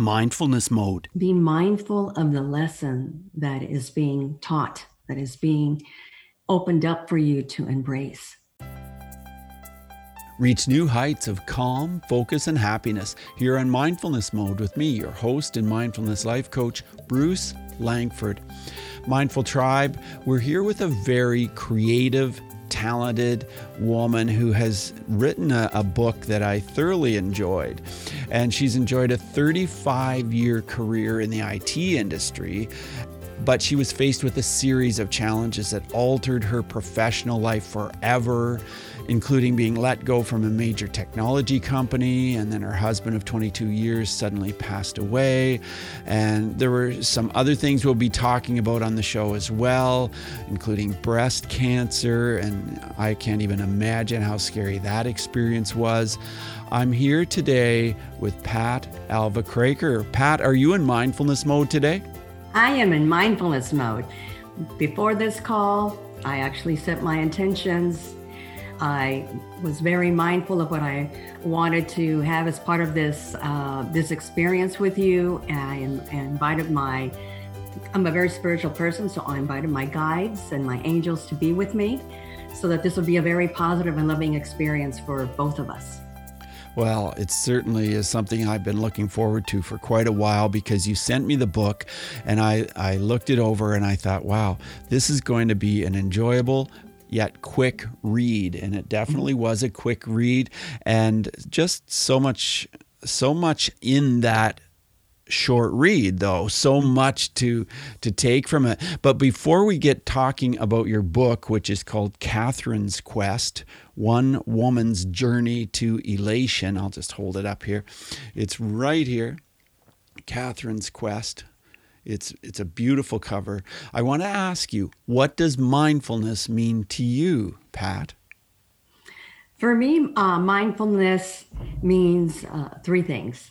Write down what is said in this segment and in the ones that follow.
mindfulness mode? Be mindful of the lesson that is being taught, that is being opened up for you to embrace. Reach new heights of calm, focus, and happiness here on Mindfulness Mode with me, your host and mindfulness life coach, Bruce Langford. Mindful Tribe, we're here with a very creative, talented woman who has written a, a, book that I thoroughly enjoyed. And she's enjoyed a 35 year career in the IT industry. But she was faced with a series of challenges that altered her professional life forever including being let go from a major technology company, and then her husband of 22 years suddenly passed away. And there were some other things we'll be talking about on the show as well, including breast cancer. And I can't even imagine how scary that experience was. I'm here today with Pat Alva Craker. Pat, are you in mindfulness mode today? I am in mindfulness mode. Before this call, I actually set my intentions I was very mindful of what I wanted to have as part of this uh, this experience with you. And I invited my I'm a very spiritual person, so I invited my guides and my angels to be with me, so that this will be a very positive and loving experience for both of us. Well, it certainly is something I've been looking forward to for quite a while because you sent me the book and I, I looked it over and I thought, wow, this is going to be an enjoyable, yet quick read. And it definitely mm-hmm. was a quick read. And just so much, so much in that short read though so mm-hmm. much to to take from it but before we get talking about your book which is called catherine's quest one woman's journey to elation i'll just hold it up here it's right here catherine's quest it's it's a beautiful cover. I want to ask you, what does mindfulness mean to you, Pat? For me, uh, mindfulness means uh, three things.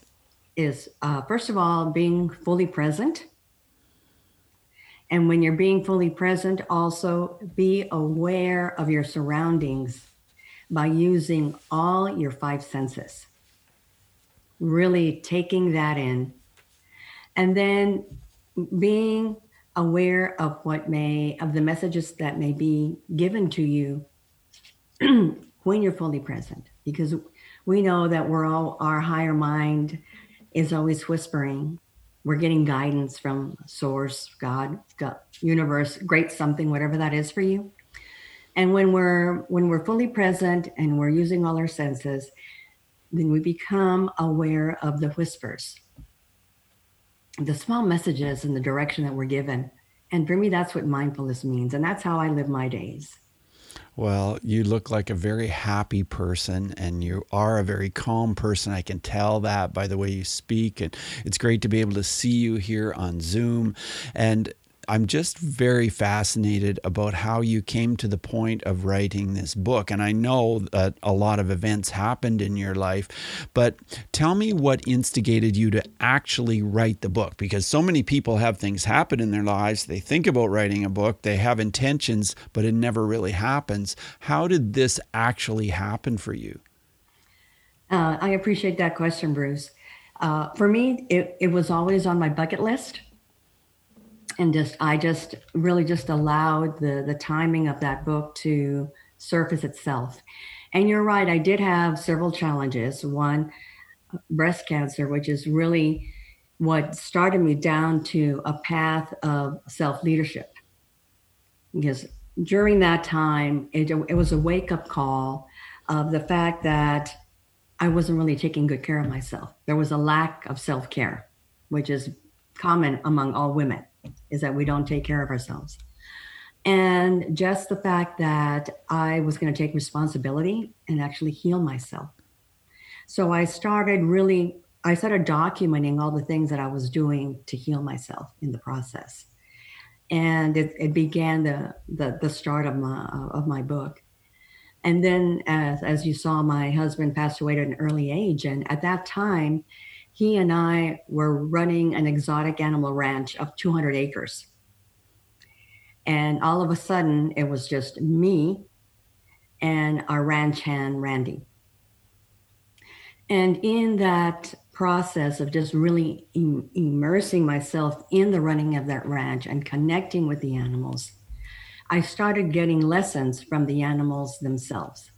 Is uh, first of all being fully present, and when you're being fully present, also be aware of your surroundings by using all your five senses. Really taking that in, and then being aware of what may of the messages that may be given to you when you're fully present. Because we know that we're all our higher mind is always whispering. We're getting guidance from source god, god universe great something whatever that is for you. And when we're when we're fully present and we're using all our senses then we become aware of the whispers the small messages and the direction that we're given. And for me, that's what mindfulness means. And that's how I live my days. Well, you look like a very happy person and you are a very calm person. I can tell that by the way you speak. And it's great to be able to see you here on Zoom. And I'm just very fascinated about how you came to the point of writing this book. And I know that a lot of events happened in your life, but tell me what instigated you to actually write the book because so many people have things happen in their lives. They think about writing a book, they have intentions, but it never really happens. How did this actually happen for you? Uh, I appreciate that question, Bruce. Uh, for me, it, it was always on my bucket list and just I just really just allowed the the timing of that book to surface itself. And you're right, I did have several challenges. One, breast cancer, which is really what started me down to a path of self leadership. Because during that time, it, it was a wake up call of the fact that I wasn't really taking good care of myself. There was a lack of self care, which is common among all women is that we don't take care of ourselves. And just the fact that I was going to take responsibility and actually heal myself. So I started really, I started documenting all the things that I was doing to heal myself in the process. And it, it began the, the, the start of my, of my book. And then, as, as you saw, my husband passed away at an early age. And at that time, he and I were running an exotic animal ranch of 200 acres. And all of a sudden, it was just me and our ranch hand, Randy. And in that process of just really Im- immersing myself in the running of that ranch and connecting with the animals, I started getting lessons from the animals themselves.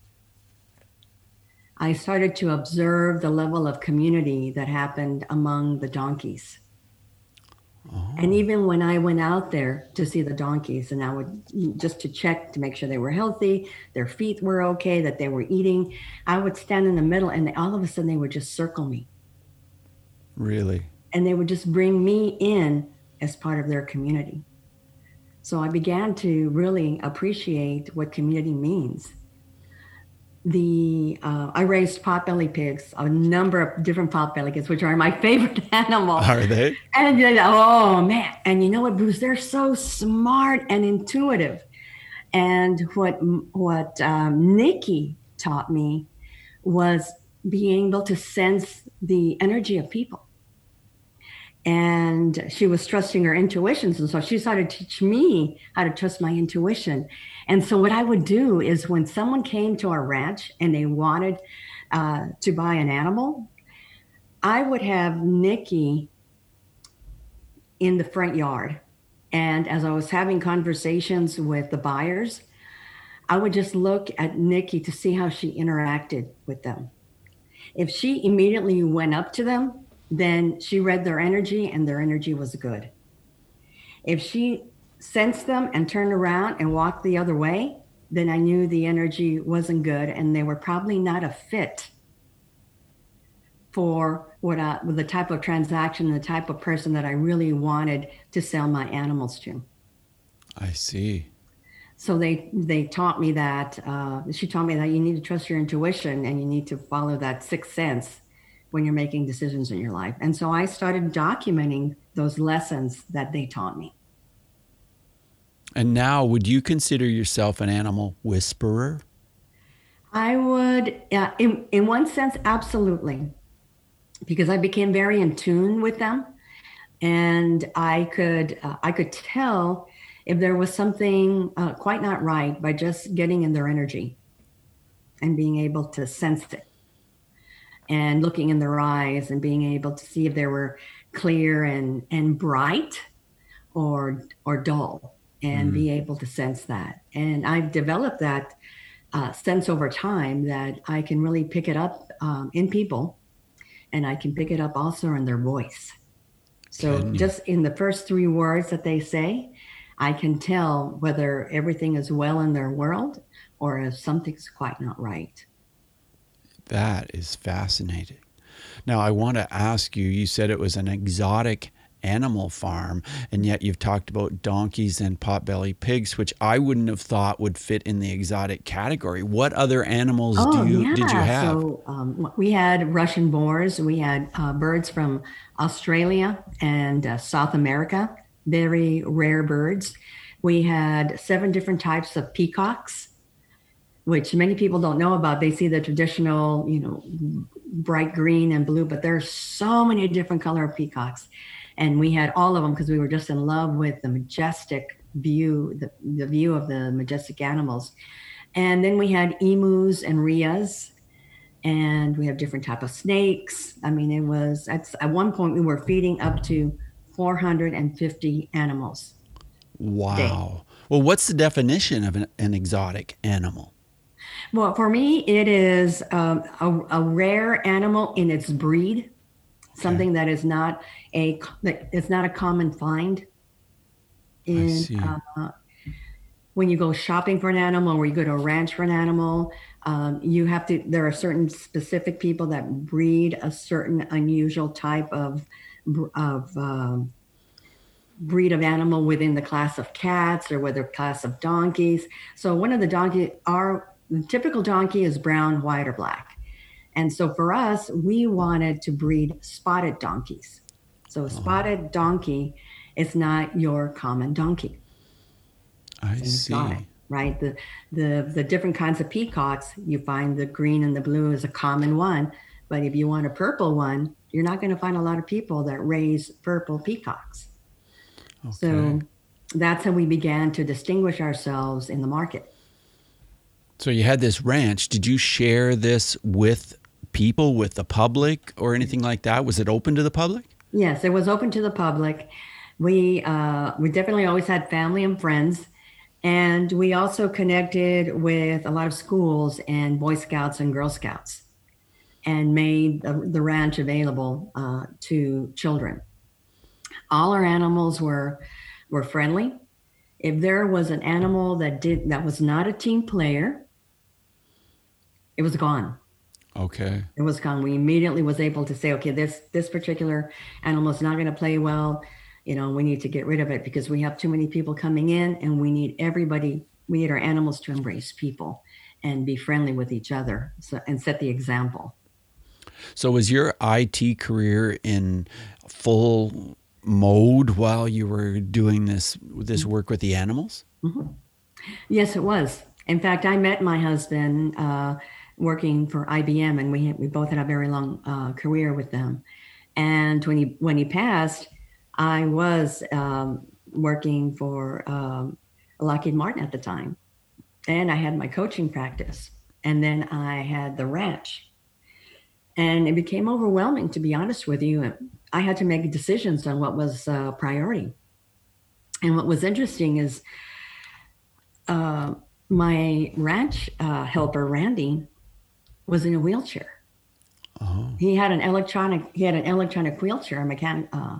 I started to observe the level of community that happened among the donkeys. Oh. And even when I went out there to see the donkeys, and I would just to check to make sure they were healthy, their feet were okay, that they were eating, I would stand in the middle, and all of a sudden they would just circle me. Really? And they would just bring me in as part of their community. So I began to really appreciate what community means the uh, I raised potbelly pigs, a number of different potbelly pigs, which are my favorite animal. Are they? And oh man! And you know what, Bruce? They're so smart and intuitive. And what what um, Nikki taught me was being able to sense the energy of people. And she was trusting her intuitions, and so she started to teach me how to trust my intuition. And so, what I would do is when someone came to our ranch and they wanted uh, to buy an animal, I would have Nikki in the front yard. And as I was having conversations with the buyers, I would just look at Nikki to see how she interacted with them. If she immediately went up to them, then she read their energy and their energy was good. If she sensed them and turned around and walked the other way, then I knew the energy wasn't good and they were probably not a fit for what I, the type of transaction, the type of person that I really wanted to sell my animals to. I see. So they they taught me that. Uh, she taught me that you need to trust your intuition and you need to follow that sixth sense when you're making decisions in your life. And so I started documenting those lessons that they taught me. And now, would you consider yourself an animal whisperer? I would, uh, in, in one sense, absolutely, because I became very in tune with them, and I could uh, I could tell if there was something uh, quite not right by just getting in their energy and being able to sense it, and looking in their eyes and being able to see if they were clear and and bright or or dull and mm be able to sense that. And I've developed that uh, sense over time that I can really pick it up um, in people and I can pick it up also in their voice. So just in the first three words that they say, I can tell whether everything is well in their world or if something's quite not right. That is fascinating. Now, I want to ask you you said it was an exotic animal farm, and yet you've talked about donkeys and potbelly pigs, which I wouldn't have thought would fit in the exotic category. What other animals oh, do you yeah. did you have? So um, we had Russian boars, we had uh, birds from Australia and uh, South America, very rare birds. We had seven different types of peacocks which many people don't know about. They see the traditional, you know, bright green and blue, but there's so many different color of peacocks and we had all of them because we were just in love with the majestic view, the, the view of the majestic animals. And then we had emus and rheas, and we have different type of snakes. I mean, it was at, at one point we were feeding up to 450 animals. Wow. Well, what's the definition of an, an exotic animal? Well, for me, it is um, a, a, rare animal in its breed something that is not a that is not a common find in uh, when you go shopping for an animal or you go to a ranch for an animal um, you have to there are certain specific people that breed a certain unusual type of of um, breed of animal within the class of cats or whether class of donkeys. So one of the donkey our typical donkey is brown white or black and so for us, we wanted to breed spotted donkeys. So a uh-huh. spotted donkey is not your common donkey. I see. right? The the the different kinds of peacocks, you find the green and the blue is a common one, but if you want a purple one, you're not going to find a lot of people that raise purple peacocks. Okay. So that's how we began to distinguish ourselves in the market. So you had this ranch. Did you share this with people with the public or anything like that? Was it open to the public? Yes, it was open to the public. We uh, we definitely always had family and friends, and we also connected with a lot of schools and Boy Scouts and Girl Scouts, and made the, the ranch available uh, to children. All our animals were were friendly. If there was an animal that did that was not a team player, it was gone. Okay. It was gone. We immediately was able to say, okay, this this particular animal is not going to play well. You know, we need to get rid of it because we have too many people coming in, and we need everybody. We need our animals to embrace people and be friendly with each other, so, and set the example. So, was your IT career in full mode while you were doing this this work with the animals? Mm-hmm. Yes, it was. In fact, I met my husband. Uh, working for IBM, and we we both had a very long uh, career with them. And when he when he passed, I was um, working for um, Lockheed Martin at the time, and I had my coaching practice, and then I had the ranch, and it became overwhelming. To be honest with you, I had to make decisions on what was uh, priority. And what was interesting is. Uh, my ranch uh, helper Randy was in a wheelchair. Oh. He had an electronic. He had an electronic wheelchair, a mechanic, uh,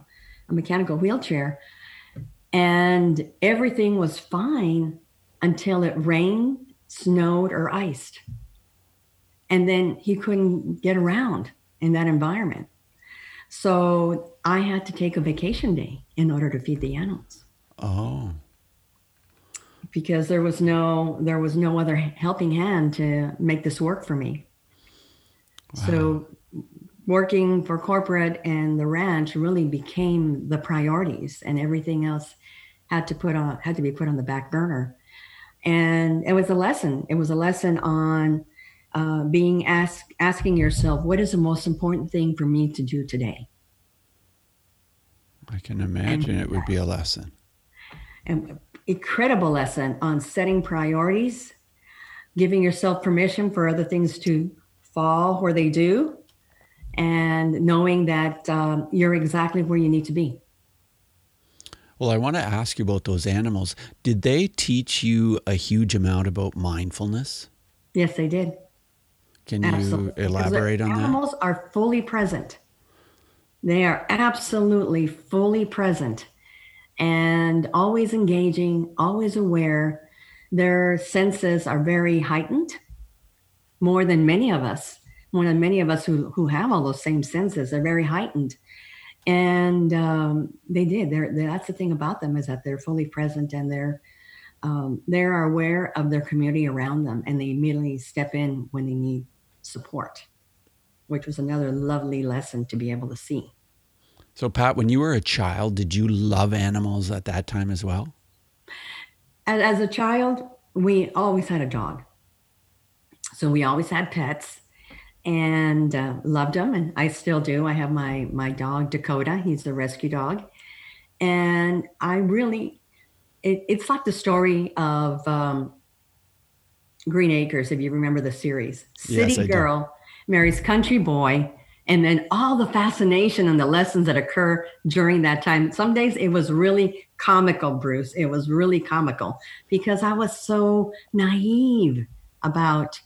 a mechanical wheelchair, and everything was fine until it rained, snowed, or iced, and then he couldn't get around in that environment. So I had to take a vacation day in order to feed the animals. Oh. Because there was no there was no other helping hand to make this work for me. So working for corporate and the ranch really became the priorities and everything else had to put on had to be put on the back burner. And it was a lesson. It was a lesson on uh, being asked asking yourself, what is the most important thing for me to do today? I can imagine and, it would be a lesson. An incredible lesson on setting priorities, giving yourself permission for other things to fall where they do and knowing that um, you're exactly where you need to be. Well, I want to ask you about those animals. Did they teach you a huge amount about mindfulness? Yes, they did. Can Absolutely. you elaborate on animals that? Animals are fully present. They are absolutely fully present and always engaging, always aware. Their senses are very heightened more than many of us, more than many of us who, who have all those same senses. They're very heightened. And um, they did. They're, they're, that's the thing about them is that they're fully present and they're um, they are aware of their community around them and they immediately step in when they need support, which was another lovely lesson to be able to see. So, Pat, when you were a child, did you love animals at that time as well? As, as a child, we always had a dog. So we always had pets and uh, loved them, and I still do. I have my my dog Dakota. He's the rescue dog, and I really, it, it's like the story of um, Green Acres. If you remember the series, city yes, girl marries country boy, and then all the fascination and the lessons that occur during that time. Some days it was really comical, Bruce. It was really comical because I was so naive about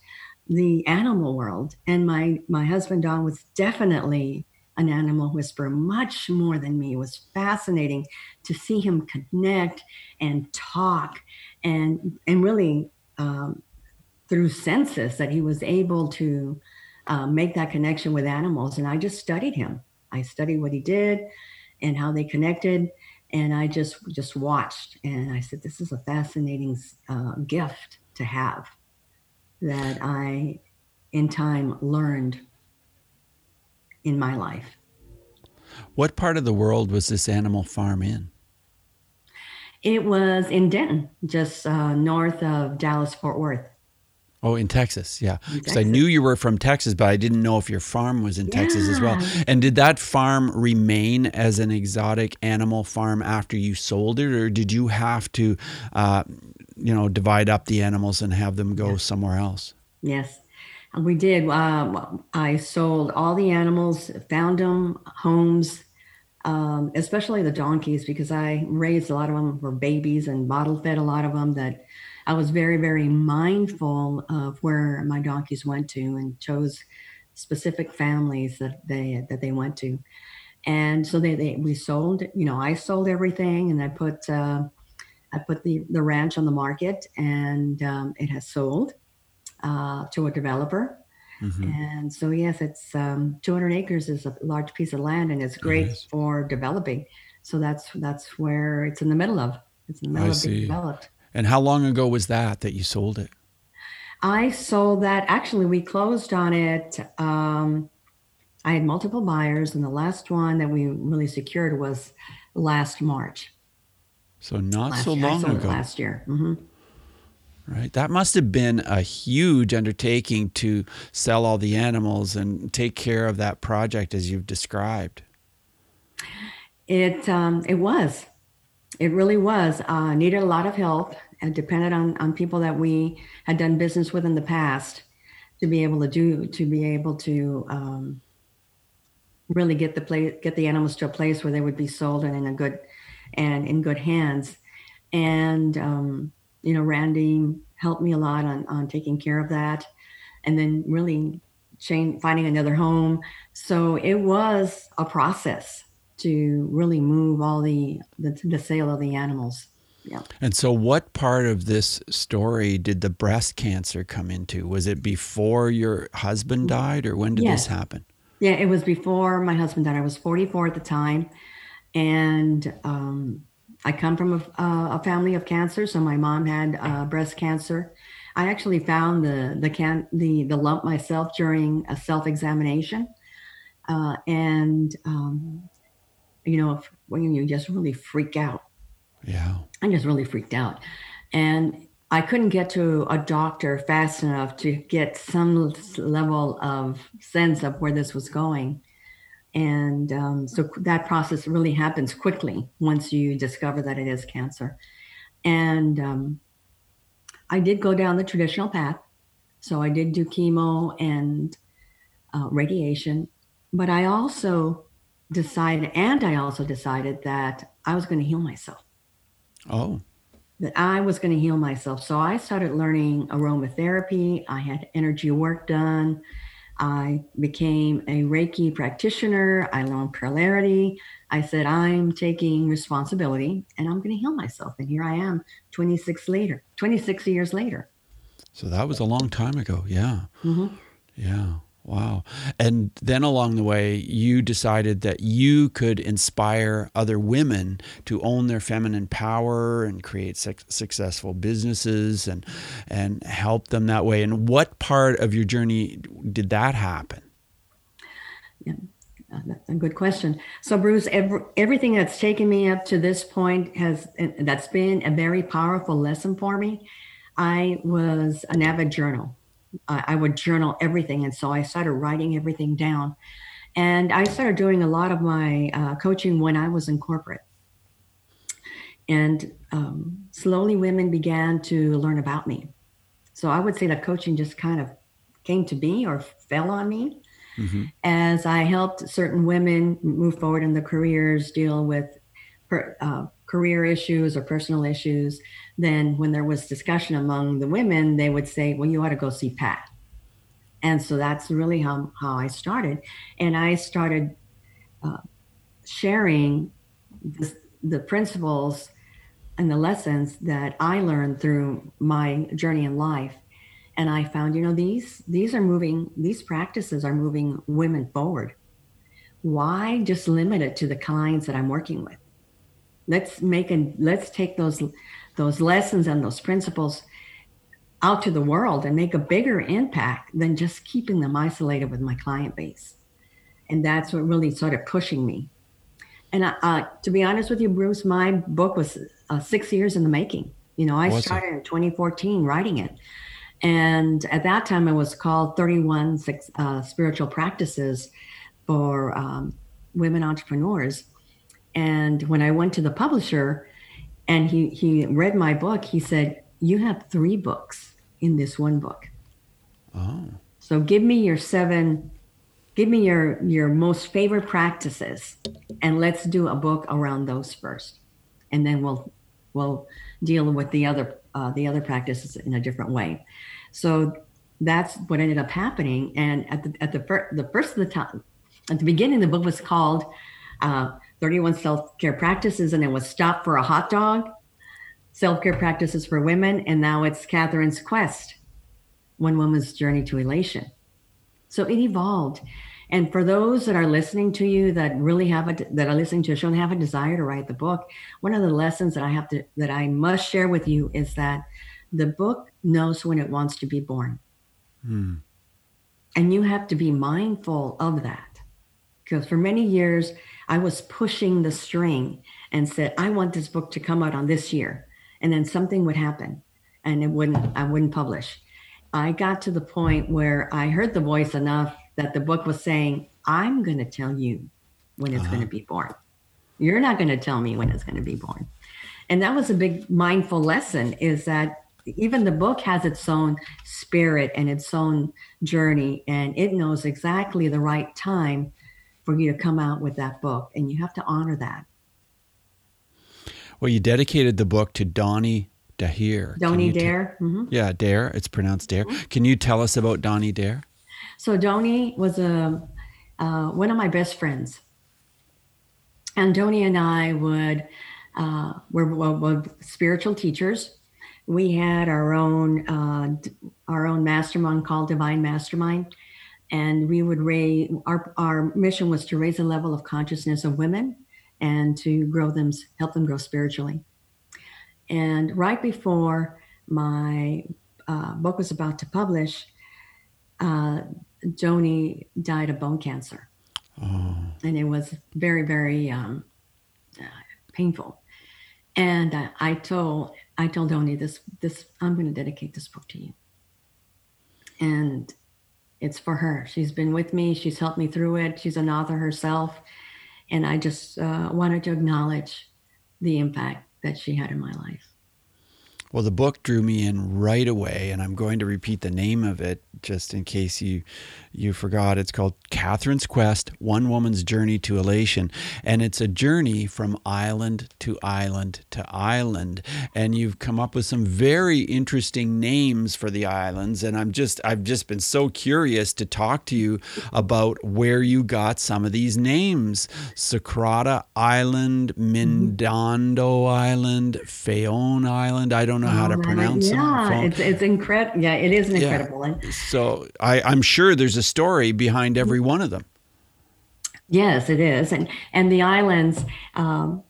the animal world. And my my husband Don was definitely an animal whisperer, much more than me. It was fascinating to see him connect and talk, and and really um, through senses that he was able to uh, make that connection with animals. And I just studied him. I studied what he did and how they connected, and I just just watched. And I said, this is a fascinating uh, gift to have that I, in time, learned in my life. What part of the world was this animal farm in? It was in Denton, just uh, north of Dallas Fort Worth. Oh, in Texas, yeah. Because I knew you were from Texas, but I didn't know if your farm was in yeah. Texas as well. And did that farm remain as an exotic animal farm after you sold it, or did you have to uh, you know divide up the animals and have them go yes. somewhere else yes We did. Um, I sold all the animals, found them homes, um, especially the donkeys, because I raised a lot of them for babies and bottle fed a lot of them. That I was very, very mindful of where my donkeys went to and chose specific families that they that they went to. And so they, they we sold. You know, I sold everything, and I put uh, I put the the ranch on the market, and um, it has sold uh, to a developer. Mm-hmm. And so, yes, it's um, 200 acres is a large piece of land, and it's great it for developing. So that's that's where it's in the middle of. It's in the middle I of see. being developed. And how long ago was that that you sold it? I sold that. Actually, we closed on it. Um, I had multiple buyers, and the last one that we really secured was last March. So not last so long ago. Last year. Mm-hmm. Right. That must have been a huge undertaking to sell all the animals and take care of that project as you've described. It um, it was, it really was. Uh, needed a lot of help and depended on on people that we had done business with in the past to be able to do to be able to um, really get the place get the animals to a place where they would be sold and in a good and in good hands. And um, you know, Randy helped me a lot on, on taking care of that. And then really change, finding another home. So it was a process to really move all the, the, the sale of the animals. Yeah. And so, what part of this story did the breast cancer come into? Was it before your husband mm-hmm. died, or when did yes. this happen? Yeah, it was before my husband died. I was 44 at the time, and um, I come from a, a, family of cancer, so my mom had uh, breast cancer. I actually found the the can the the lump myself during a self examination, uh, and um, you know when you just really freak out. Yeah, I just really freaked out, and I couldn't get to a doctor fast enough to get some level of sense of where this was going. And um, so that process really happens quickly once you discover that it is cancer. And um, I did go down the traditional path. So I did do chemo and uh, radiation, but I also decided, and I also decided that I was going to heal myself. Oh. That I was going to heal myself. So I started learning aromatherapy. I had energy work done. I became a Reiki practitioner. I learned polarity. I said, I'm taking responsibility and I'm going to heal myself. And here I am 26 later, 26 years later. So that was a long time ago. Yeah. Mm-hmm. Yeah. Wow. And then along the way, you decided that you could inspire other women to own their feminine power and create su- successful businesses and and help them that way. And what part of your journey did that happen? Yeah. Uh, that's a good question. So, Bruce, every, everything that's taken me up to this point has that's been a very powerful lesson for me. I was an avid journal I would journal everything. And so I started writing everything down. And I started doing a lot of my uh, coaching when I was in corporate. And um, slowly women began to learn about me. So I would say that coaching just kind of came to me or fell on me mm-hmm. as I helped certain women move forward in their careers, deal with per, uh, career issues or personal issues, then when there was discussion among the women, they would say, well, you ought to go see Pat. And so that's really how, how I started. And I started uh, sharing the, the principles and the lessons that I learned through my journey in life. And I found, you know, these these are moving, these practices are moving women forward. Why just limit it to the clients that I'm working with? Let's make and let's take those those lessons and those principles out to the world and make a bigger impact than just keeping them isolated with my client base. And that's what really started pushing me. And uh, to be honest with you, Bruce, my book was uh, six years in the making. You know, I started it? in 2014 writing it. And at that time, it was called 31 uh, Spiritual Practices for um, Women Entrepreneurs. And when I went to the publisher and he, he read my book, he said, You have three books in this one book. Oh. So give me your seven, give me your your most favorite practices, and let's do a book around those first, and then we'll we'll deal with the other uh, the other practices in a different way. So that's what ended up happening. And at the at the fir- the first of the time, at the beginning, the book was called uh, 31 Self Care Practices, and it was Stop for a Hot Dog, Self Care Practices for Women, and now it's Catherine's Quest, One Woman's Journey to Elation. So it evolved. And for those that are listening to you that really have a that are listening to a show and have a desire to write the book, one of the lessons that I have to that I must share with you is that the book knows when it wants to be born. Hmm. And you have to be mindful of that. Because for many years, I was pushing the string and said, I want this book to come out on this year. And then something would happen and it wouldn't, I wouldn't publish. I got to the point where I heard the voice enough that the book was saying, I'm going to tell you when it's uh-huh. going to be born. You're not going to tell me when it's going to be born. And that was a big mindful lesson is that even the book has its own spirit and its own journey, and it knows exactly the right time for you to come out with that book, and you have to honor that. Well, you dedicated the book to Donnie Dare. Donnie Dare. mm-hmm. Yeah, Dare. It's pronounced Dare. Mm-hmm. Can you tell us about Donnie Dare? So Donnie was a uh, one of my best friends, and Donnie and I would uh, were, were, were spiritual teachers we had our own uh, our own mastermind called Divine Mastermind, and we would raise our our mission was to raise the level of consciousness of women and to grow them, help them grow spiritually. And right before my uh, book was about to publish, uh, Joni died of bone cancer, oh. and it was very very um, uh, painful. And I, I told I told Oni this this I'm going to dedicate this book to you. And it's for her. She's been with me. She's helped me through it. She's an author herself, and I just uh, wanted to acknowledge the impact that she had in my life. Well, the book drew me in right away, and I'm going to repeat the name of it just in case you you forgot. It's called Catherine's Quest: One Woman's Journey to Elation, and it's a journey from island to island to island. And you've come up with some very interesting names for the islands, and I'm just I've just been so curious to talk to you about where you got some of these names: Socrata Island, mm-hmm. Mindondo Island, Fayon Island. I don't know how to pronounce them. Yeah, it's it's incredible. Yeah, it is an incredible. So I, I'm sure there's a story behind every one of them. Yes, it is, and and the islands. Um,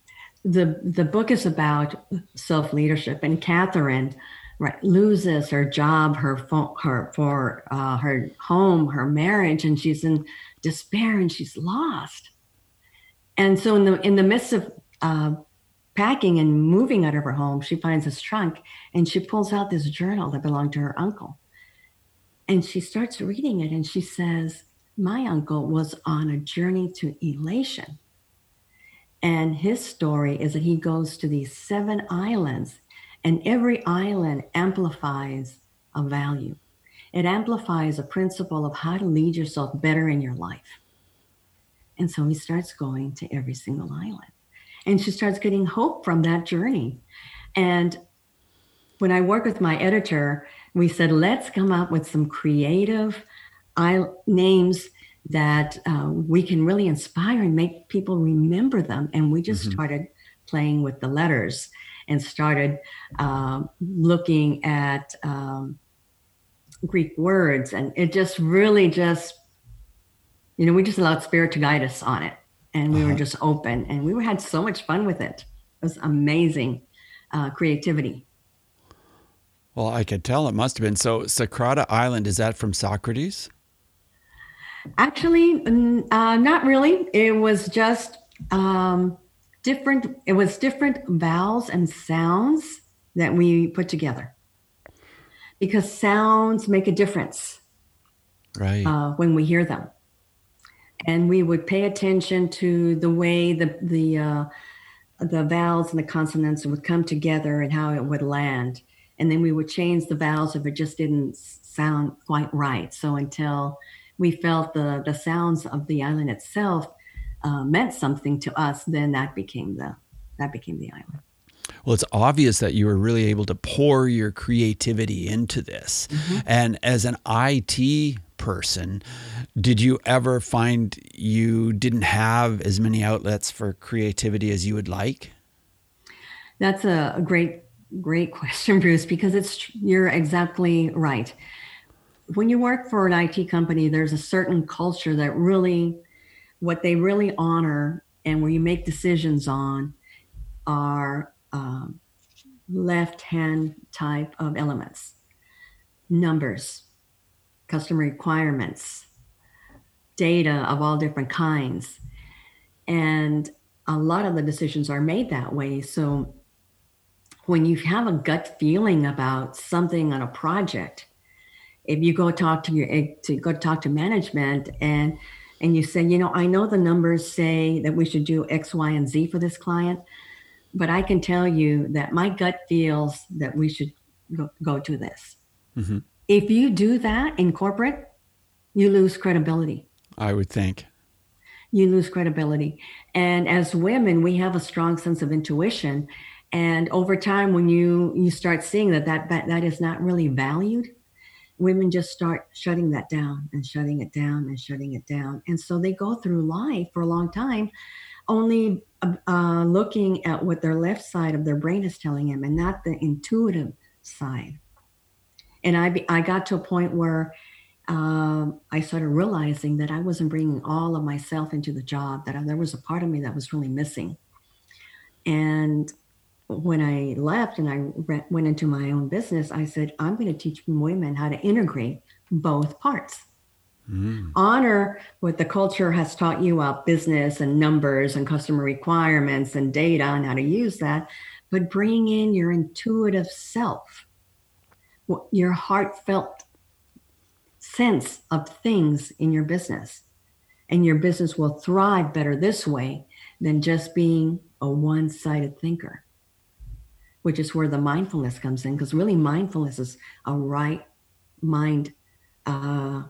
the the book is about self leadership, and Catherine right loses her job, her her for uh, her home, her marriage, and she's in despair and she's lost. And so in the in the midst of uh, packing and moving out of her home, she finds this trunk and she pulls out this journal that belonged to her uncle. And she starts reading it and she says, My uncle was on a journey to elation. And his story is that he goes to these seven islands, and every island amplifies a value. It amplifies a principle of how to lead yourself better in your life. And so he starts going to every single island. And she starts getting hope from that journey. And when I work with my editor, we said, let's come up with some creative names that uh, we can really inspire and make people remember them. And we just mm-hmm. started playing with the letters and started uh, looking at um, Greek words. And it just really just, you know, we just allowed spirit to guide us on it. And we uh-huh. were just open and we had so much fun with it. It was amazing uh, creativity. Well, I could tell it must have been. So, Socrata Island, is that from Socrates? Actually, uh, not really. It was just um, different. It was different vowels and sounds that we put together because sounds make a difference right uh, when we hear them and we would pay attention to the way the the uh, the vowels and the consonants would come together and how it would land and then we would change the vowels if it just didn't sound quite right. So until we felt the the sounds of the island itself uh, meant something to us, then that became the that became the island. Well, it's obvious that you were really able to pour your creativity into this. Mm-hmm. And as an IT person, did you ever find you didn't have as many outlets for creativity as you would like? That's a, great, great question, Bruce, because it's you're exactly right. When you work for an IT company, there's a certain culture that really, what they really honor and where you make decisions on are um, left hand type of elements numbers, customer requirements, data of all different kinds. And a lot of the decisions are made that way. So when you have a gut feeling about something on a project, if you go talk to your eh, to go talk to management and and you say, you know, I know the numbers say that we should do X, Y, and Z for this client, but I can tell you that my gut feels that we should go, go to this. Mm-hmm. If you do that in corporate, you lose credibility. I would think. You lose credibility. And as women, we have a strong sense of intuition. And over time, when you you start seeing that that that, that is not really valued, women just start shutting that down and shutting it down and shutting it down. And so they go through life for a long time only uh, looking at what their left side of their brain is telling them and not the intuitive side. And I, I got to a point where um, I started realizing that I wasn't bringing all of myself into the job, that I, there was a part of me that was really missing. And when I left and I re- went into my own business, I said, I'm going to teach women how to integrate both parts. Mm. Honor what the culture has taught you about business and numbers and customer requirements and data and how to use that, but bring in your intuitive self, your heartfelt sense of things in your business. And your business will thrive better this way than just being a one sided thinker, which is where the mindfulness comes in. Because really, mindfulness is a right mind. Uh,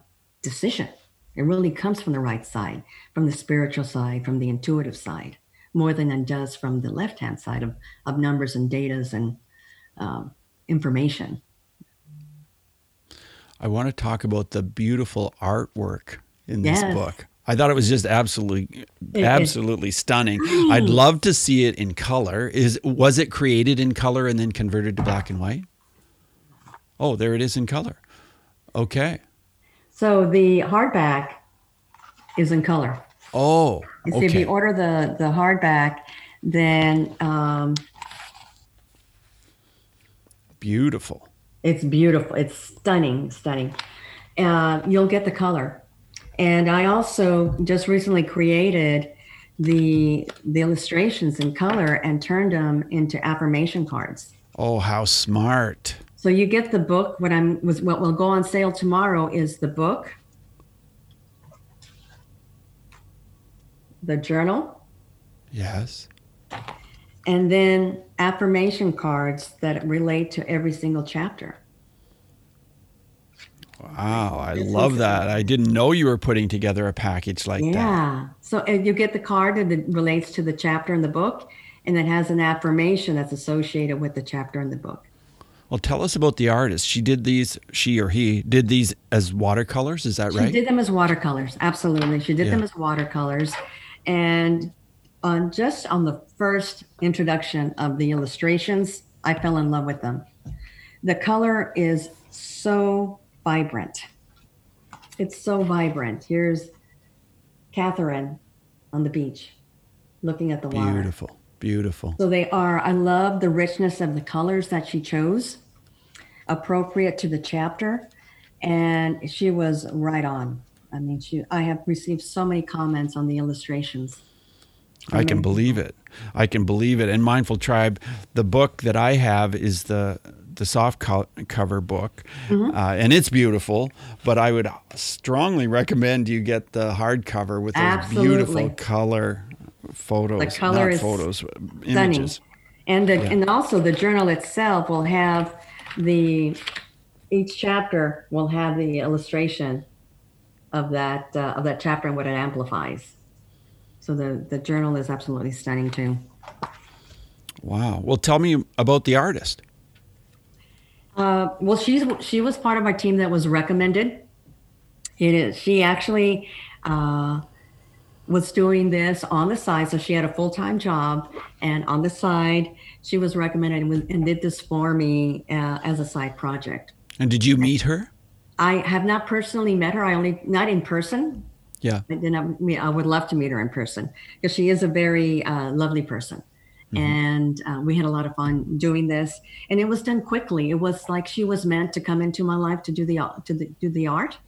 decision. It really comes from the right side, from the spiritual side, from the intuitive side, more than it does from the left hand side of, of numbers and datas and um, information. I want to talk about the beautiful artwork in this yes. book. I thought it was just absolutely, absolutely stunning. I'd love to see it in color. Is was it created in color and then converted to black and white? Oh, there it is in color. Okay. So the hardback is in color. Oh, okay. If you order the the hardback, then um, beautiful. It's beautiful. It's stunning, stunning. Uh, you'll get the color, and I also just recently created the the illustrations in color and turned them into affirmation cards. Oh, how smart! So you get the book. What I'm was what will go on sale tomorrow is the book, the journal. Yes. And then affirmation cards that relate to every single chapter. Wow, I this love that. I didn't know you were putting together a package like yeah. that. Yeah. So you get the card that relates to the chapter in the book, and it has an affirmation that's associated with the chapter in the book. Well, tell us about the artist. She did these, she or he did these as watercolors. Is that right? She did them as watercolors. Absolutely. She did yeah. them as watercolors. And on just on the first introduction of the illustrations, I fell in love with them. The color is so vibrant. It's so vibrant. Here's Catherine on the beach looking at the water. Beautiful. Beautiful. So they are, I love the richness of the colors that she chose, appropriate to the chapter. And she was right on. I mean, she, I have received so many comments on the illustrations. I can believe it. I can believe it. And Mindful Tribe, the book that I have is the the soft co- cover book, mm-hmm. uh, and it's beautiful. But I would strongly recommend you get the hardcover with those Absolutely. beautiful color photos, the color is photos, images. And the, yeah. and also the journal itself will have the each chapter will have the illustration of that uh, of that chapter and what it amplifies. So the the journal is absolutely stunning too. Wow. Well, tell me about the artist. Uh, well, she's she was part of our team that was recommended. It is. She actually uh, was doing this on the side, so she had a full time job, and on the side, she was recommended and, and did this for me uh, as a side project. And did you meet her? I have not personally met her. I only not in person. Yeah. I did not meet, I would love to meet her in person because she is a very uh, lovely person. Mm-hmm. And uh, we had a lot of fun doing this, and it was done quickly. It was like she was meant to come into my life to do the to the, do the art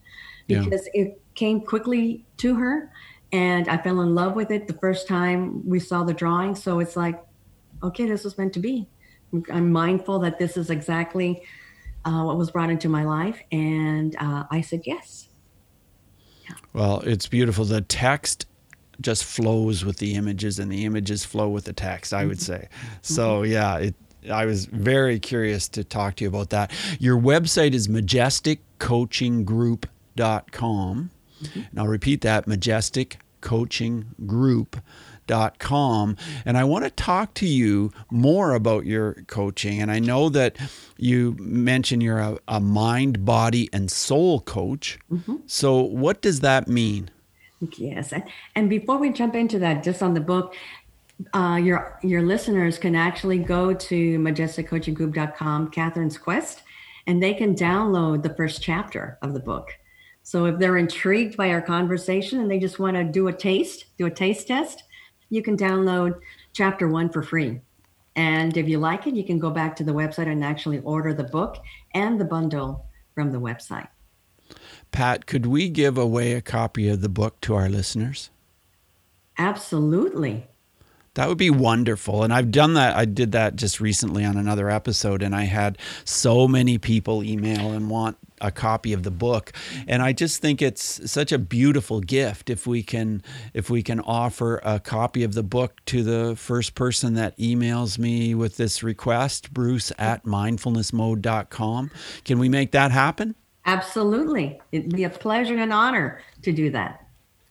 because yeah. it came quickly to her, and I fell in love with it the first time we saw the drawing. So it's like, okay, this was meant to be. I'm mindful that this is exactly uh, what was brought into my life, and uh, I said yes. Yeah. Well, it's beautiful. The text just flows with the images and the images flow with the text i would mm-hmm. say so mm-hmm. yeah it I was very curious to talk to you about that. Your website is majesticcoachinggroup.com. Mm-hmm. And I'll repeat that majesticcoachinggroup.com. And I want to talk to you more about your coaching. And I know that you mentioned you're a, a mind, body, and soul coach. Mm-hmm. So, what does that mean? Yes. And before we jump into that, just on the book, uh, your your listeners can actually go to majesticcoachinggroup.com, Catherine's Quest, and they can download the first chapter of the book. So if they're intrigued by our conversation and they just want to do a taste, do a taste test, you can download chapter one for free. And if you like it, you can go back to the website and actually order the book and the bundle from the website. Pat, could we give away a copy of the book to our listeners? Absolutely. That would be wonderful. And I've done that. I did that just recently on another episode, and I had so many people email and want a copy of the book and i just think it's such a beautiful gift if we can if we can offer a copy of the book to the first person that emails me with this request bruce at mindfulnessmode.com can we make that happen Absolutely. It'd be a pleasure and an honor to do that.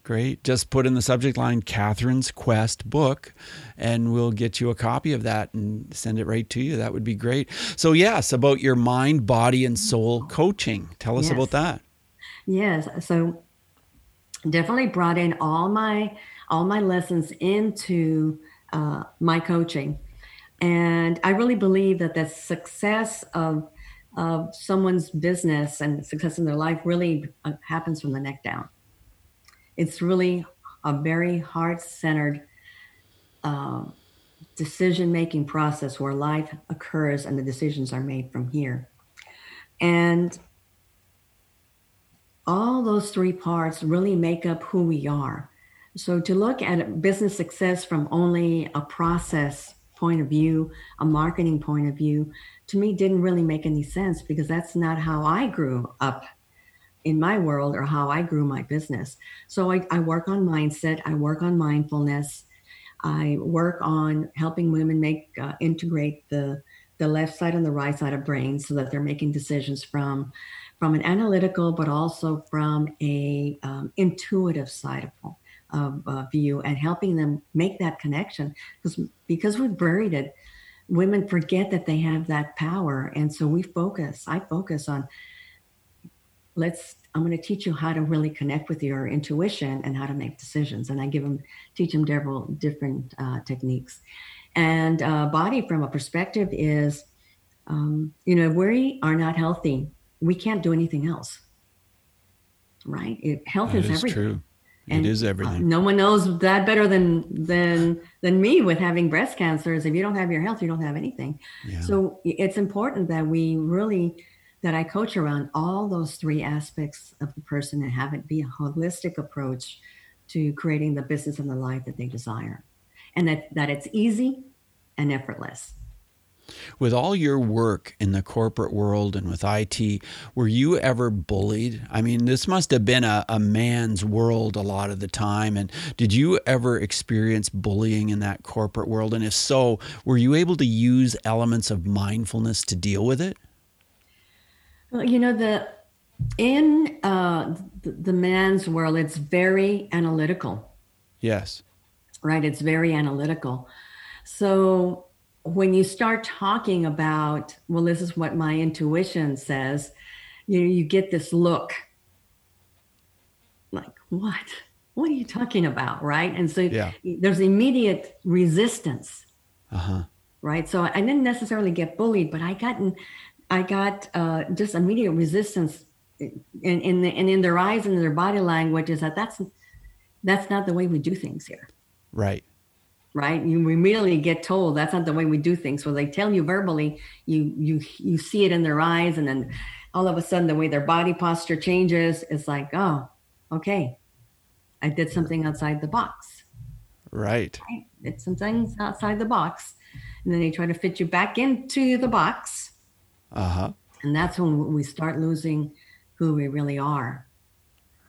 Great. Just put in the subject line Catherine's Quest book, and we'll get you a copy of that and send it right to you. That would be great. So, yes, about your mind, body, and soul coaching. Tell us yes. about that. Yes. So, definitely brought in all my all my lessons into uh, my coaching, and I really believe that the success of of someone's business and success in their life really uh, happens from the neck down. It's really a very heart centered uh, decision making process where life occurs and the decisions are made from here. And all those three parts really make up who we are. So to look at business success from only a process point of view, a marketing point of view, to me didn't really make any sense because that's not how I grew up in my world or how I grew my business. So I, I work on mindset, I work on mindfulness, I work on helping women make uh, integrate the the left side and the right side of brain so that they're making decisions from from an analytical but also from a um, intuitive side of, of uh, view and helping them make that connection because because we've buried it women forget that they have that power and so we focus i focus on let's i'm going to teach you how to really connect with your intuition and how to make decisions and i give them teach them several different uh, techniques and uh, body from a perspective is um, you know if we are not healthy we can't do anything else right it, health is, is everything true. And, it is uh, everything. Uh, no one knows that better than than than me with having breast cancer. Is If you don't have your health, you don't have anything. Yeah. So it's important that we really that I coach around all those three aspects of the person and have it be a holistic approach to creating the business and the life that they desire, and that that it's easy and effortless. With all your work in the corporate world and with IT, were you ever bullied? I mean, this must have been a, a man's world a lot of the time. And did you ever experience bullying in that corporate world? And if so, were you able to use elements of mindfulness to deal with it? Well, you know the in uh, the, the man's world, it's very analytical. Yes. Right. It's very analytical. So when you start talking about, well, this is what my intuition says, you know, you get this look like, what? What are you talking about? Right. And so Yeah. there's immediate resistance. Uh huh. Right. So I didn't necessarily get bullied, but I got, I got uh, just immediate resistance in, in, the, and in their eyes and their body language is that that's, that's not the way we do things here. Right. right? You immediately get told that's not the way we do things. So they tell you verbally you you you see it in their eyes and then all of a sudden the way their body posture changes it's like oh okay. I did something outside the box. Right. right? Did some things outside the box. And then they try to fit you back into the box Uh huh. and that's when we start losing who we really are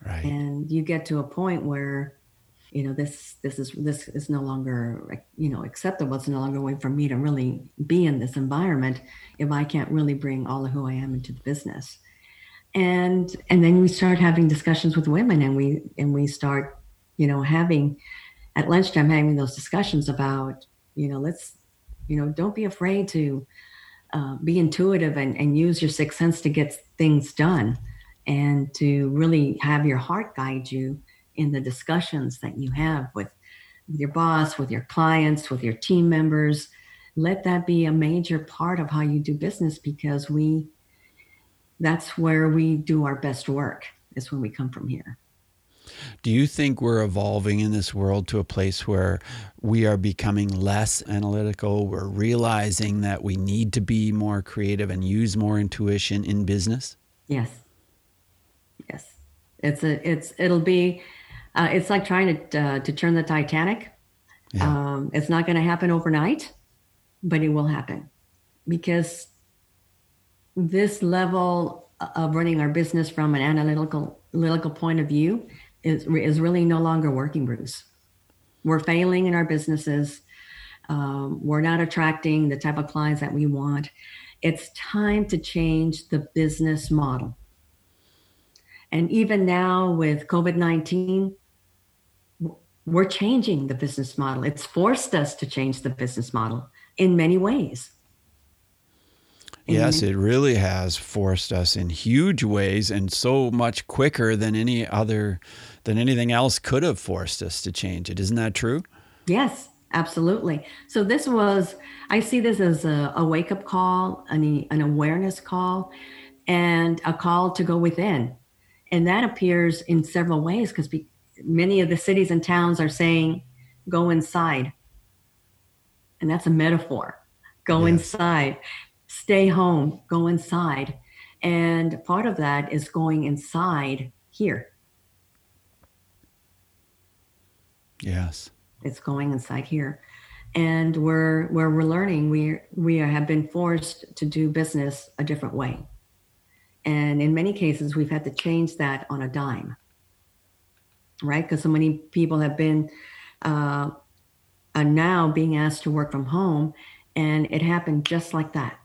Right. and you get to a point where you know this this is this is no longer you know acceptable it's no longer a way for me to really be in this environment if i can't really bring all of who i am into the business and and then we start having discussions with women and we and we start you know having at lunchtime having those discussions about you know let's you know don't be afraid to uh, be intuitive and, and use your sixth sense to get things done and to really have your heart guide you in the discussions that you have with, your boss, with your clients, with your team members. Let that be a major part of how you do business because we that's where we do our best work is when we come from here. Do you think we're evolving in this world to a place where we are becoming less analytical? We're realizing that we need to be more creative and use more intuition in business? Yes. Yes. It's a it's it'll be uh, it's like trying to uh, to turn the Titanic. Yeah. Um, it's not going to happen overnight, but it will happen because this level of running our business from an analytical analytical point of view is is really no longer working, Bruce. We're failing in our businesses. Um, we're not attracting the type of clients that we want. It's time to change the business model. And even now with COVID 19, we're changing the business model. It's forced us to change the business model in many ways. Yes, many- it really has forced us in huge ways and so much quicker than any other than anything else could have forced us to change it. Isn't that true? Yes, absolutely. So this was, I see this as a, a wake up call, an, an awareness call, and a call to go within. And that appears in several ways because many of the cities and towns are saying, go inside. And that's a metaphor. Go Yes. inside, stay home, go inside. And part of that is going inside here. Yes. it's going inside here and we're where we're learning we we have been forced to do business a different way and in many cases we've had to change that on a dime right because so many people have been uh, are now being asked to work from home and it happened just like that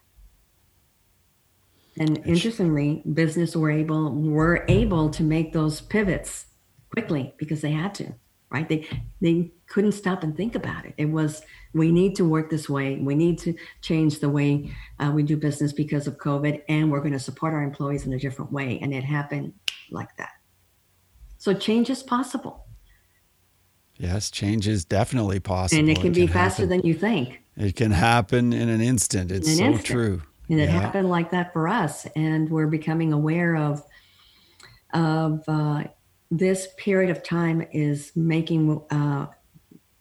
and interestingly business were able were able to make those pivots quickly because they had to right they they couldn't stop and think about it it was we need to work this way we need to change the way uh, we do business because of covid and we're going to support our employees in a different way and it happened like that so change is possible Yes, change is definitely possible. and it can be faster happen. than you think it can happen in an instant. It's an so instant. true. And it Yeah. happened like that for us. And we're becoming aware of of uh, this period of time is making uh,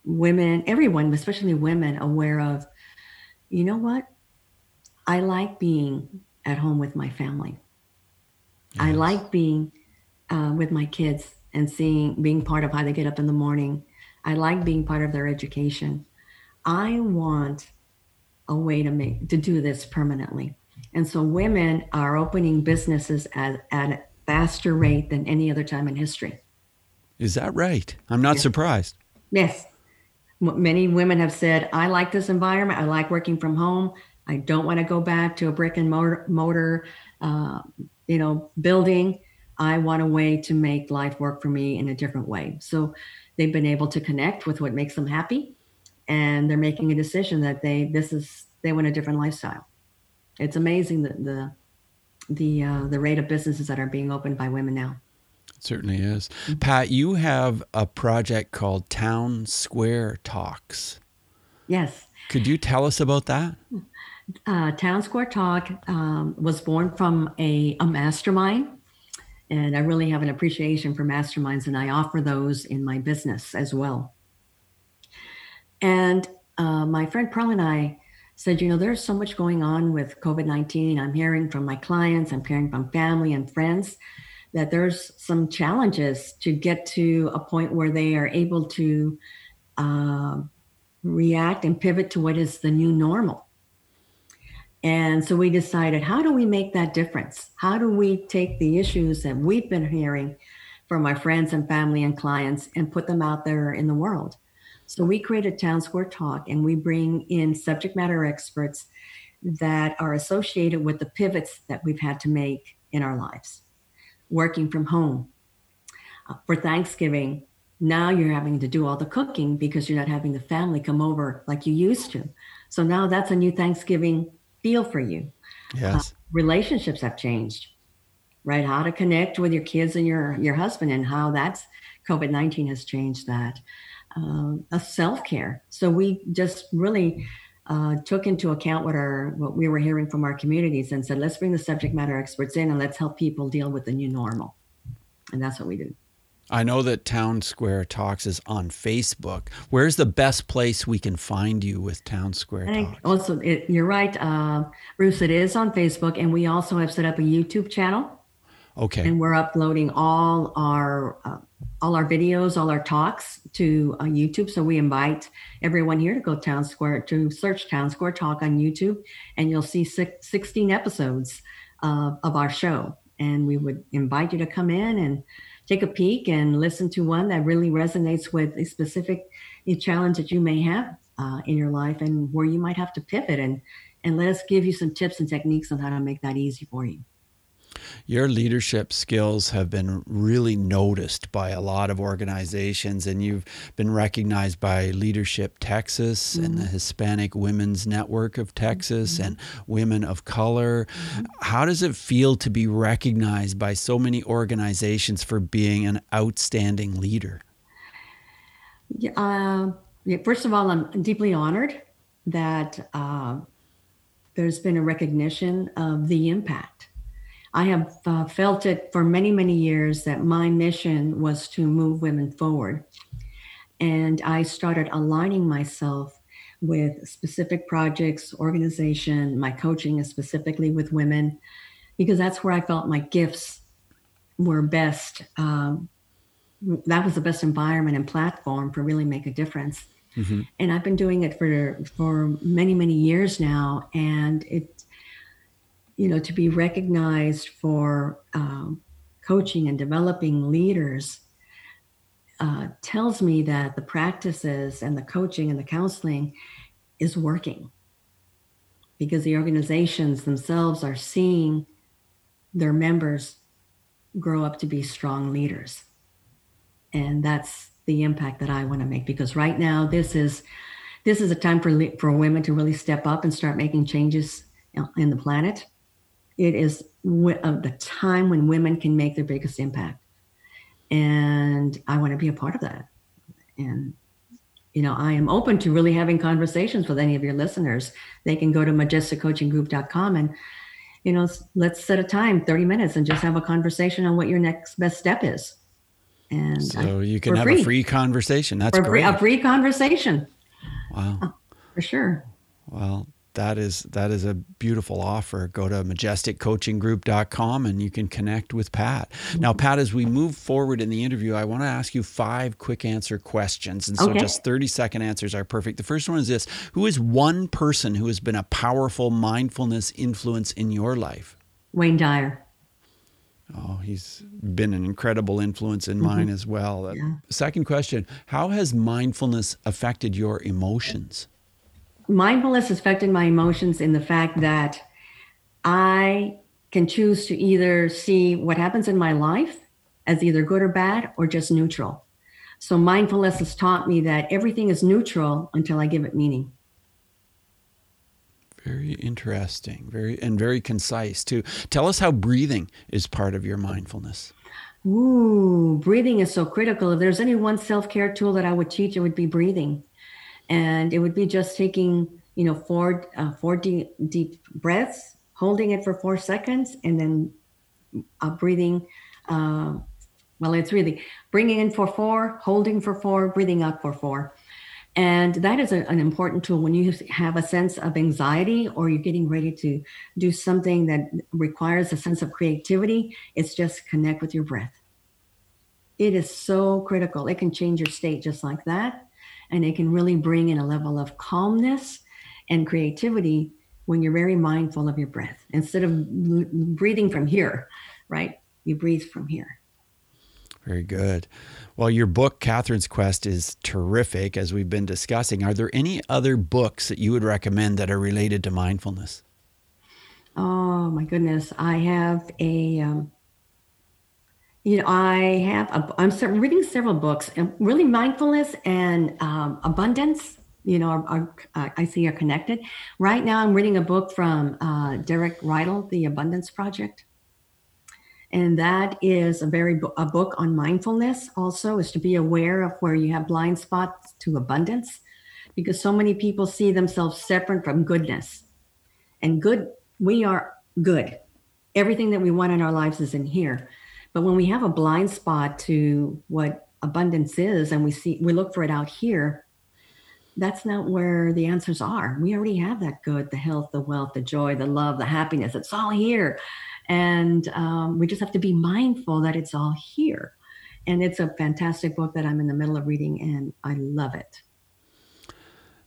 women everyone especially women aware of you know what? I like being at home with my family. I like being uh, with my kids and seeing being part of how they get up in the morning. I like being part of their education. I want a way to make to do this permanently and so women are opening businesses at, at a faster rate than any other time in history Is that right? I'm not surprised. yes many women have said i like this environment i like working from home i don't want to go back to a brick and mortar, motor uh, you know, building. I want a way to make life work for me in a different way. So they've been able to connect with what makes them happy, and they're making a decision that they this is they want a different lifestyle. It's amazing that the the uh, the rate of businesses that are being opened by women now. It certainly is. Mm-hmm. Pat, you have a project called Town Square Talks. Yes. Could you tell us about that? Uh, Town Square Talk um, was born from a, a mastermind, and I really have an appreciation for masterminds, and I offer those in my business as well. And uh, my friend Pearl and I said, you know, there's so much going on with COVID 19. I'm hearing from my clients, I'm hearing from family and friends that there's some challenges to get to a point where they are able to uh, react and pivot to what is the new normal. And so we decided, how do we make that difference? How do we take the issues that we've been hearing from our friends and family and clients and put them out there in the world? So we created Town Square Talk and we bring in subject matter experts that are associated with the pivots that we've had to make in our lives. Working from home. Uh, for Thanksgiving, now you're having to do all the cooking because you're not having the family come over like you used to. So now that's a new Thanksgiving feel for you. Yes. Uh, relationships have changed, right? How to connect with your kids and your your husband and how that's COVID 19 has changed that. Uh, a self care. So we just really uh, took into account what our what we were hearing from our communities and said, let's bring the subject matter experts in and let's help people deal with the new normal. And that's what we do. I know that Town Square Talks is on Facebook. Where's the best place we can find you with Town Square Talks? Also, it, you're right, uh, Bruce. It is on Facebook, and we also have set up a YouTube channel. Okay. And we're uploading all our uh, all our videos, all our talks to uh, YouTube. So we invite everyone here to go Town Square to search Town Square Talk on YouTube, and you'll see six, 16 episodes uh, of our show. And we would invite you to come in and take a peek and listen to one that really resonates with a specific challenge that you may have uh, in your life and where you might have to pivot and and let us give you some tips and techniques on how to make that easy for you. Your leadership skills have been really noticed by a lot of organizations, and you've been recognized by Leadership Texas mm-hmm. and the Hispanic Women's Network of Texas mm-hmm. and Women of Color. Mm-hmm. How does it feel to be recognized by so many organizations for being an outstanding leader? Uh, yeah, first of all, I'm deeply honored that uh, there's been a recognition of the impact I have uh, felt it for many, many years that my mission was to move women forward. And I started aligning myself with specific projects, organization, my coaching is specifically with women, because that's where I felt my gifts were best. Um, that was the best environment and platform for really make a difference. Mm-hmm. And I've been doing it for for many many years now, and it you know, to be recognized for um, coaching and developing leaders uh, tells me that the practices and the coaching and the counseling is working because the organizations themselves are seeing their members grow up to be strong leaders. And that's the impact that I want to make because right now this is this is a time for for women to really step up and start making changes in the planet it is w- the time when women can make their biggest impact. And I want to be a part of that. And, you know, I am open to really having conversations with any of your listeners. They can go to majesticcoachinggroup.com and, you know, let's set a time, 30 minutes, and just have a conversation on what your next best step is. And so I, you can have free. a free conversation. That's for great. Free, a free conversation. Wow. Oh, for sure. Well, that is that is a beautiful offer. Go to majesticcoachinggroup.com and you can connect with Pat. Now, Pat, as we move forward in the interview, I want to ask you five quick answer questions. And so okay. just 30 second answers are perfect. The first one is this Who is one person who has been a powerful mindfulness influence in your life? Wayne Dyer. Oh, he's been an incredible influence in mm-hmm. mine as well. Yeah. Second question How has mindfulness affected your emotions? Mindfulness has affected my emotions in the fact that I can choose to either see what happens in my life as either good or bad or just neutral. So mindfulness has taught me that everything is neutral until I give it meaning. Very interesting. Very and very concise too. Tell us how breathing is part of your mindfulness. Ooh, breathing is so critical. If there's any one self-care tool that I would teach, it would be breathing. And it would be just taking, you know, four uh, four deep, deep breaths, holding it for 4 seconds and then uh, breathing uh, well, it's really bringing in for 4, holding for 4, breathing out for 4. And that is a, an important tool when you have a sense of anxiety or you're getting ready to do something that requires a sense of creativity. It's just connect with your breath. It is so critical. It can change your state just like that. And it can really bring in a level of calmness and creativity when you're very mindful of your breath. Instead of breathing from here, right? You breathe from here. Very good. Well, your book, Catherine's Quest, is terrific, as we've been discussing. Are there any other books that you would recommend that are related to mindfulness? Oh, my goodness. I have a. Um, you know, I have, a, I'm reading several books, really mindfulness and um, abundance, you know, are, are uh, I see are connected. Right now, I'm reading a book from uh, Derek Rydall, The Abundance Project. And that is a very a book on mindfulness also is to be aware of where you have blind spots to abundance because so many people see themselves separate from goodness. And good we are good. Everything that we want in our lives is in here but when we have a blind spot to what abundance is and we see we look for it out here that's not where the answers are we already have that good the health the wealth the joy the love the happiness it's all here and um, we just have to be mindful that it's all here. And it's a fantastic book that I'm in the middle of reading, and I love it.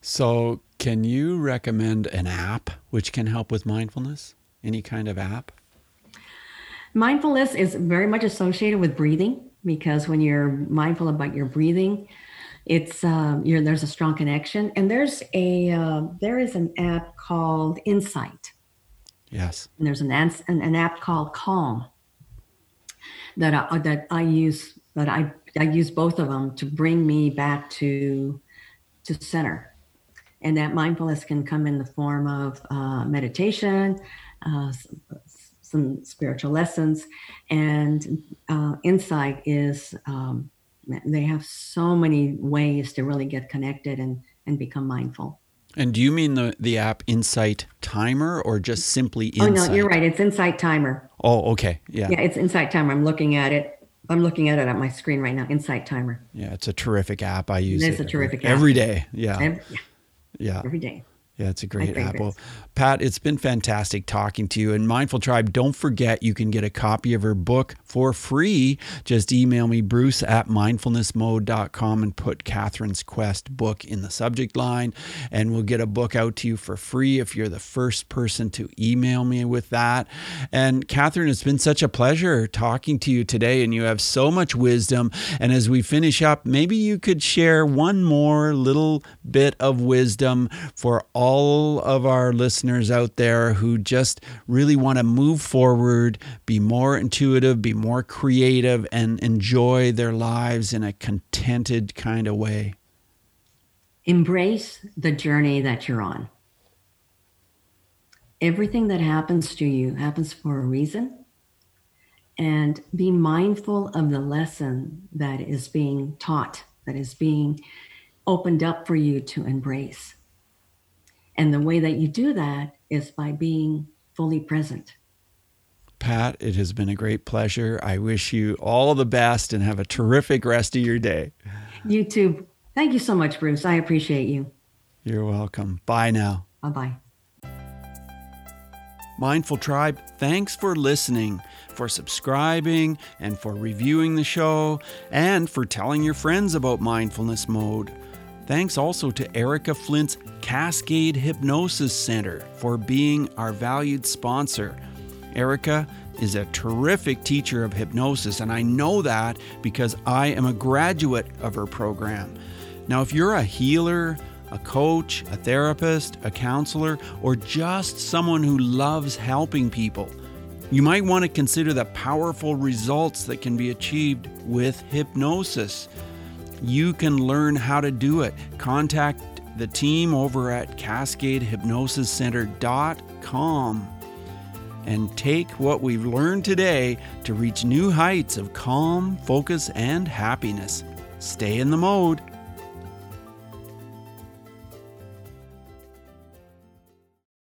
So, can you recommend an app which can help with mindfulness? Any kind of app? Mindfulness is very much associated with breathing because when you're mindful about your breathing, it's um, there's a strong connection. And there's a uh, there is an app called Insight, Yes. And there's an, an, an app called Calm that I, that I use, that I, I use both of them to bring me back to, to center. And that mindfulness can come in the form of uh, meditation, uh, some spiritual lessons, and uh, insight is um, they have so many ways to really get connected and, and become mindful. And do you mean the, the app Insight Timer or just simply Insight? Oh, no, you're right. It's Insight Timer. Oh, okay. Yeah. Yeah, it's Insight Timer. I'm looking at it. I'm looking at it on my screen right now. Insight Timer. Yeah, it's a terrific app. I use it. It's a terrific every, app. Every day. Yeah. Every, yeah. Yeah. Every day. Yeah, it's a great apple. Pat, it's been fantastic talking to you. And Mindful Tribe, don't forget you can get a copy of her book for free. Just email me, bruce at mindfulnessmode.com, and put Catherine's Quest book in the subject line. And we'll get a book out to you for free if you're the first person to email me with that. And Catherine, it's been such a pleasure talking to you today. And you have so much wisdom. And as we finish up, maybe you could share one more little bit of wisdom for all all of our listeners out there who just really want to move forward, be more intuitive, be more creative, and enjoy their lives in a contented kind of way? Embrace the journey that you're on. Everything that happens to you happens for a reason. And be mindful of the lesson that is being taught, that is being opened up for you to embrace. And the way that you do that is by being fully present. Pat, it has been a great pleasure. I wish you all the best and have a terrific rest of your day. You too. Thank you so much, Bruce. I appreciate you. You're welcome. Bye now. Bye bye. Mindful Tribe, thanks for listening, for subscribing, and for reviewing the show, and for telling your friends about Mindfulness Mode. Thanks also to Erika Flint's Cascade Hypnosis Center for being our valued sponsor. Erika is a terrific teacher of hypnosis, and I know that because I am a graduate of her program. Now, if you're a healer, a coach, a therapist, a counselor, or just someone who loves helping people, You might want to consider the powerful results that can be achieved with hypnosis. You can learn how to do it. Contact the team over at CascadeHypnosisCenter.com and take what we've learned today to reach new heights of calm, focus, and happiness. Stay in the mode.